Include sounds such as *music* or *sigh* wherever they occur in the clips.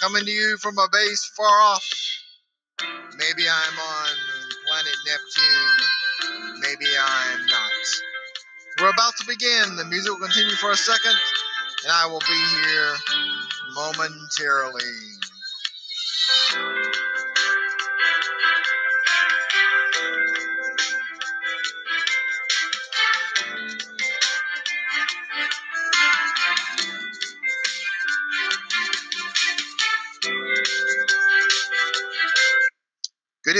coming to you from a base far off. Maybe I'm on planet Neptune, maybe I'm not. We're about to begin. The music will continue for a second, and I will be here momentarily.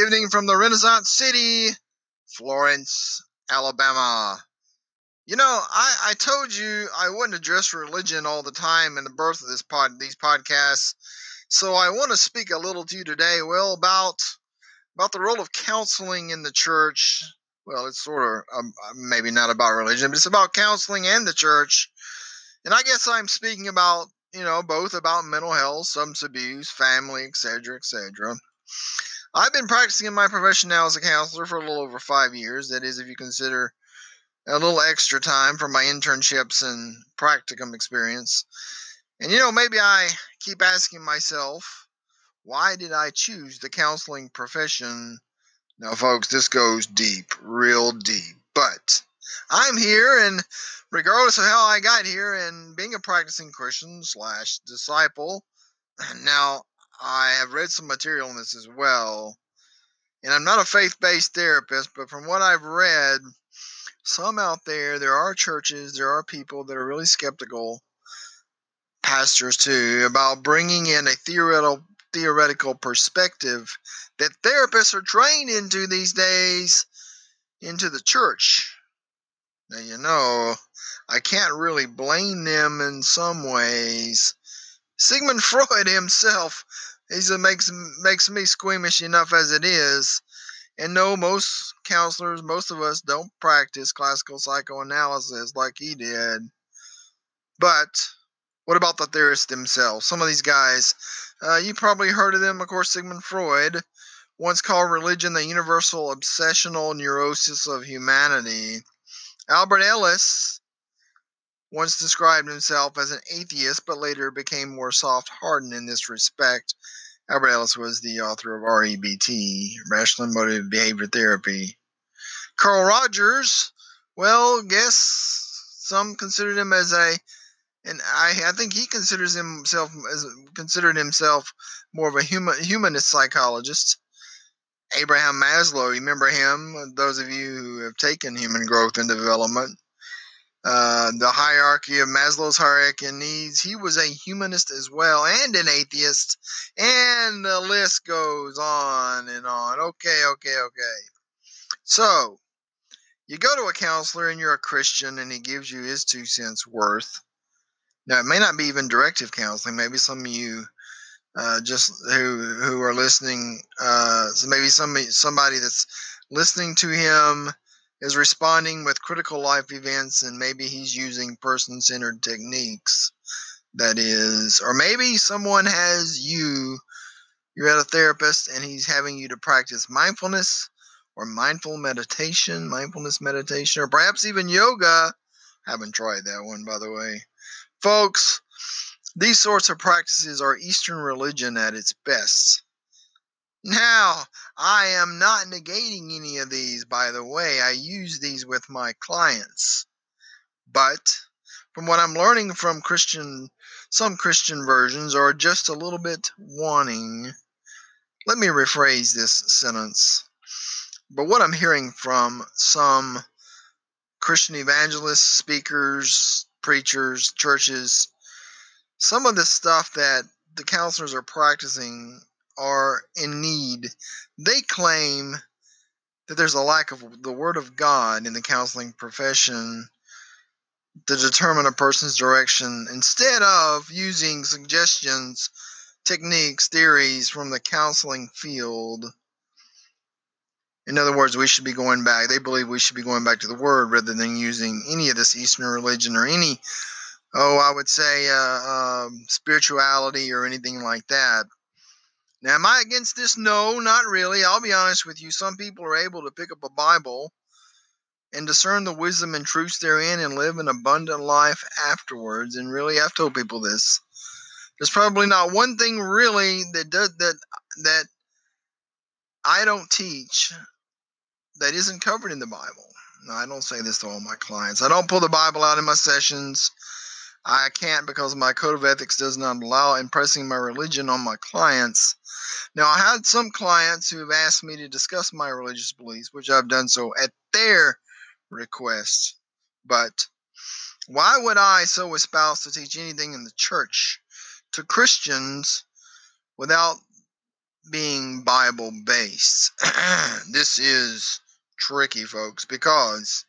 Evening from the Renaissance City, Florence, Alabama. You know, I, I told you I wouldn't address religion all the time in the birth of this pod, these podcasts. So I want to speak a little to you today, well, about about the role of counseling in the church. Well, it's sort of um, maybe not about religion, but it's about counseling and the church. And I guess I'm speaking about you know both about mental health, substance abuse, family, etc., etc. I've been practicing in my profession now as a counselor for a little over five years. That is, if you consider a little extra time for my internships and practicum experience. And you know, maybe I keep asking myself, why did I choose the counseling profession? Now, folks, this goes deep, real deep. But I'm here, and regardless of how I got here, and being a practicing Christian slash disciple, *clears throat* now I have read some material on this as well. And I'm not a faith based therapist, but from what I've read, some out there, there are churches, there are people that are really skeptical, pastors too, about bringing in a theoretical theoretical perspective that therapists are trained into these days into the church. Now, you know, I can't really blame them in some ways. Sigmund Freud himself He's a makes makes me squeamish enough as it is. And no, most counselors, most of us don't practice classical psychoanalysis like he did. But what about the theorists themselves? Some of these guys, uh, you probably heard of them, of course, Sigmund Freud once called religion the universal obsessional neurosis of humanity. Albert Ellis once described himself as an atheist, but later became more soft hardened in this respect. Albert Ellis was the author of REBT, Rational Emotive Behavior Therapy. Carl Rogers, well, guess some considered him as a, and I, I think he considers himself as considered himself more of a human humanist psychologist. Abraham Maslow, remember him? Those of you who have taken human growth and development. Uh, the hierarchy of Maslow's hierarchy of needs. He was a humanist as well and an atheist. And the list goes on and on. Okay, okay, okay. So, you go to a counselor and you're a Christian and he gives you his two cents worth. Now, it may not be even directive counseling. Maybe some of you uh, just who who are listening, uh, so maybe somebody somebody that's listening to him is responding with critical life events and maybe he's using person centered techniques. That is, or maybe someone has you, you're at a therapist and he's having you to practice mindfulness or mindful meditation, mindfulness meditation, or perhaps even yoga. Haven't tried that one, by the way. Folks, these sorts of practices are Eastern religion at its best. Now, I am not negating any of these, by the way. I use these with my clients. But from what I'm learning from Christian, some Christian versions are just a little bit wanting. Let me rephrase this sentence. But what I'm hearing from some Christian evangelists, speakers, preachers, churches, some of the stuff that the counselors are practicing are in need, they claim that there's a lack of the Word of God in the counseling profession to determine a person's direction instead of using suggestions, techniques, theories from the counseling field. In other words, we should be going back. They believe we should be going back to the Word rather than using any of this Eastern religion or any, oh, I would say, uh, um, spirituality or anything like that. Now, am I against this? No, not really. I'll be honest with you. Some people are able to pick up a Bible and discern the wisdom and truths therein and live an abundant life afterwards. And really, I've told people this. There's probably not one thing really that does, that that I don't teach that isn't covered in the Bible. Now, I don't say this to all my clients. I don't pull the Bible out in my sessions. I can't because my code of ethics does not allow impressing my religion on my clients. Now, I had some clients who have asked me to discuss my religious beliefs, which I've done so at their request. But why would I so espouse to teach anything in the church to Christians without being Bible based? *clears throat* this is tricky, folks, because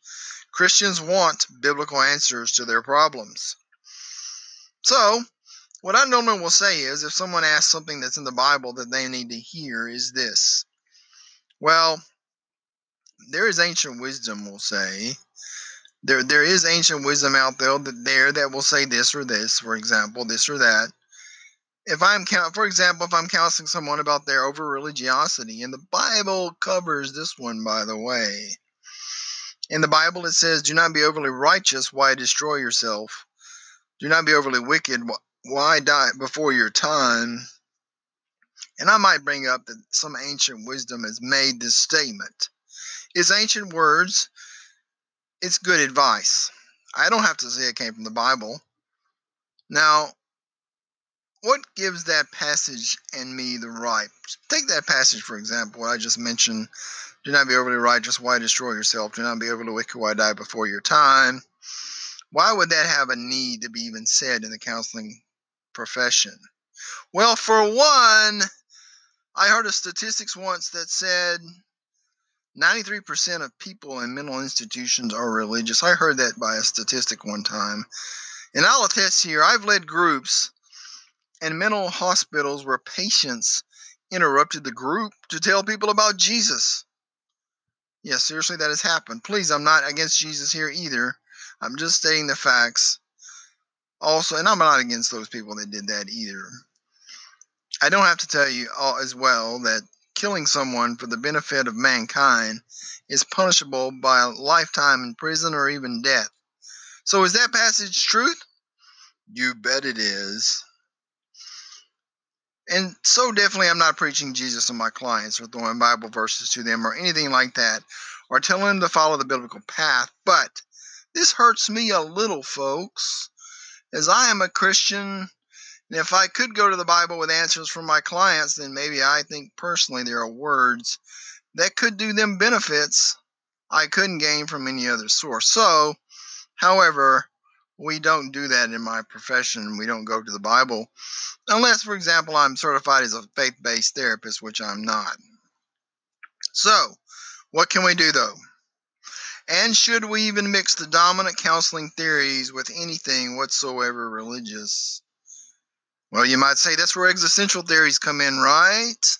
Christians want biblical answers to their problems. So, what I normally will say is if someone asks something that's in the Bible that they need to hear, is this. Well, there is ancient wisdom, we'll say. There, there is ancient wisdom out there that, there that will say this or this, for example, this or that. If I'm, for example, if I'm counseling someone about their over religiosity, and the Bible covers this one, by the way. In the Bible, it says, "Do not be overly righteous. Why destroy yourself? Do not be overly wicked. Why die before your time?" And I might bring up that some ancient wisdom has made this statement. It's ancient words. It's good advice. I don't have to say it came from the Bible. Now, what gives that passage and me the right? Take that passage, for example, what I just mentioned do not be overly righteous, why destroy yourself? Do not be overly wicked, why die before your time? Why would that have a need to be even said in the counseling profession? Well, for one, I heard a statistics once that said 93% of people in mental institutions are religious. I heard that by a statistic one time. And I'll attest here, I've led groups in mental hospitals where patients interrupted the group to tell people about Jesus. Yes, yeah, seriously, that has happened. Please, I'm not against Jesus here either. I'm just stating the facts. Also, and I'm not against those people that did that either. I don't have to tell you all as well that killing someone for the benefit of mankind is punishable by a lifetime in prison or even death. So is that passage truth? You bet it is. And so definitely I'm not preaching Jesus to my clients or throwing Bible verses to them or anything like that or telling them to follow the biblical path, but this hurts me a little, folks, as I am a Christian and if I could go to the Bible with answers from my clients, then maybe I think personally there are words that could do them benefits I couldn't gain from any other source. So, however, we don't do that in my profession. We don't go to the Bible unless, for example, I'm certified as a faith based therapist, which I'm not. So, what can we do though? And should we even mix the dominant counseling theories with anything whatsoever religious? Well, you might say that's where existential theories come in, right?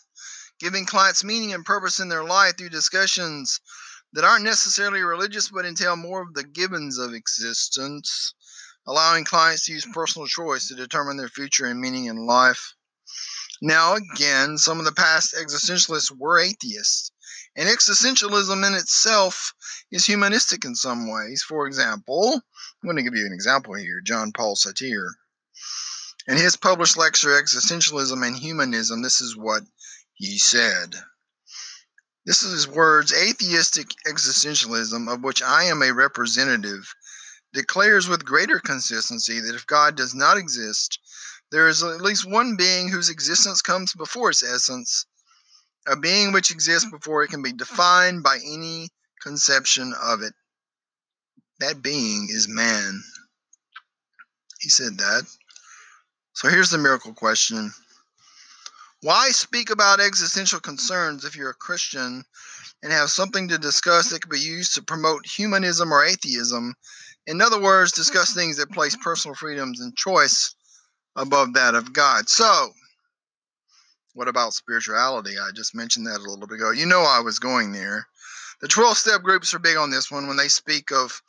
Giving clients meaning and purpose in their life through discussions that aren't necessarily religious but entail more of the givens of existence, allowing clients to use personal choice to determine their future and meaning in life. Now, again, some of the past existentialists were atheists, and existentialism in itself is humanistic in some ways. For example, I'm going to give you an example here John Paul Sartre. In his published lecture, Existentialism and Humanism, this is what he said. This is his words Atheistic existentialism, of which I am a representative, declares with greater consistency that if God does not exist, there is at least one being whose existence comes before its essence, a being which exists before it can be defined by any conception of it. That being is man. He said that. So here's the miracle question Why speak about existential concerns if you're a Christian and have something to discuss that could be used to promote humanism or atheism? In other words, discuss things that place personal freedoms and choice above that of God. So, what about spirituality? I just mentioned that a little bit ago. You know, I was going there. The 12 step groups are big on this one when they speak of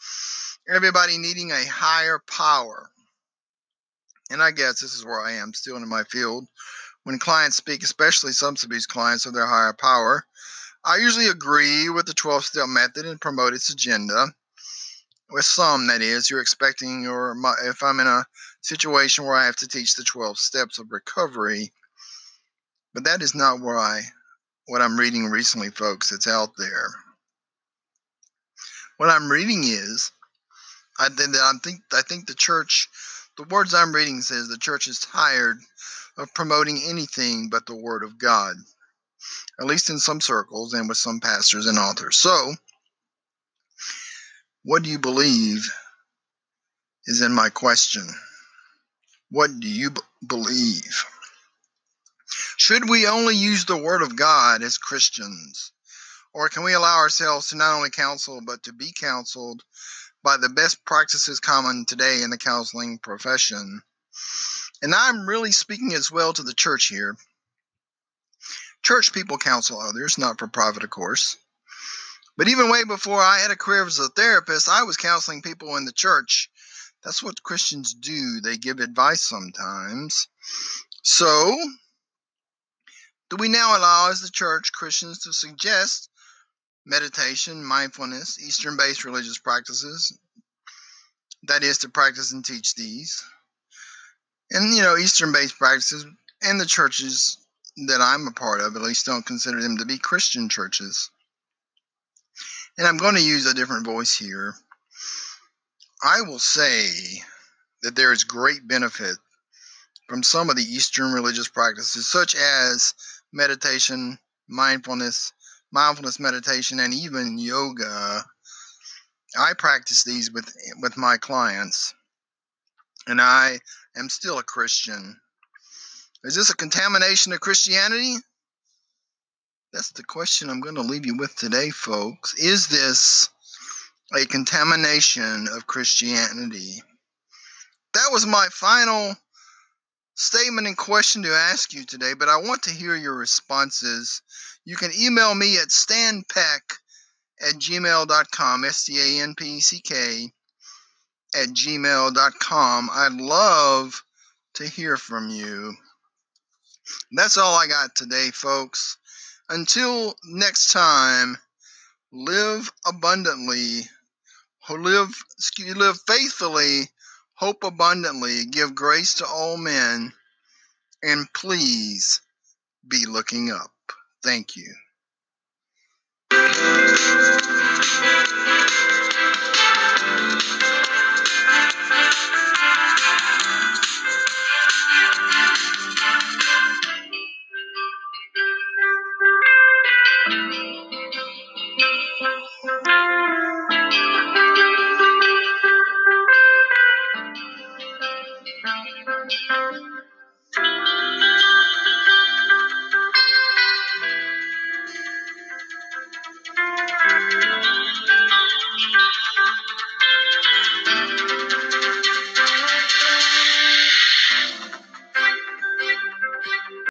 everybody needing a higher power and I guess this is where I am still in my field. When clients speak, especially substance abuse clients of their higher power, I usually agree with the 12 step method and promote its agenda. With some, that is, you're expecting, your, if I'm in a situation where I have to teach the 12 steps of recovery, but that is not where I, what I'm reading recently, folks. It's out there. What I'm reading is, I think I think I think the church, the words I'm reading says the church is tired of promoting anything but the word of God at least in some circles and with some pastors and authors. So, what do you believe is in my question? What do you b- believe? Should we only use the Word of God as Christians? Or can we allow ourselves to not only counsel, but to be counseled by the best practices common today in the counseling profession? And I'm really speaking as well to the church here Church people counsel others, not for profit, of course. But even way before I had a career as a therapist, I was counseling people in the church. That's what Christians do. They give advice sometimes. So, do we now allow, as the church, Christians to suggest meditation, mindfulness, Eastern based religious practices? That is, to practice and teach these. And, you know, Eastern based practices and the churches that I'm a part of, at least don't consider them to be Christian churches. And I'm going to use a different voice here. I will say that there is great benefit from some of the Eastern religious practices, such as meditation, mindfulness, mindfulness meditation, and even yoga. I practice these with with my clients, and I am still a Christian. Is this a contamination of Christianity? That's the question I'm going to leave you with today, folks. Is this a contamination of Christianity? That was my final statement and question to ask you today, but I want to hear your responses. You can email me at stanpeck at gmail.com, S T A N P C K at gmail.com. I'd love to hear from you. That's all I got today, folks. Until next time, live abundantly, live, live faithfully, hope abundantly, give grace to all men, and please be looking up. Thank you.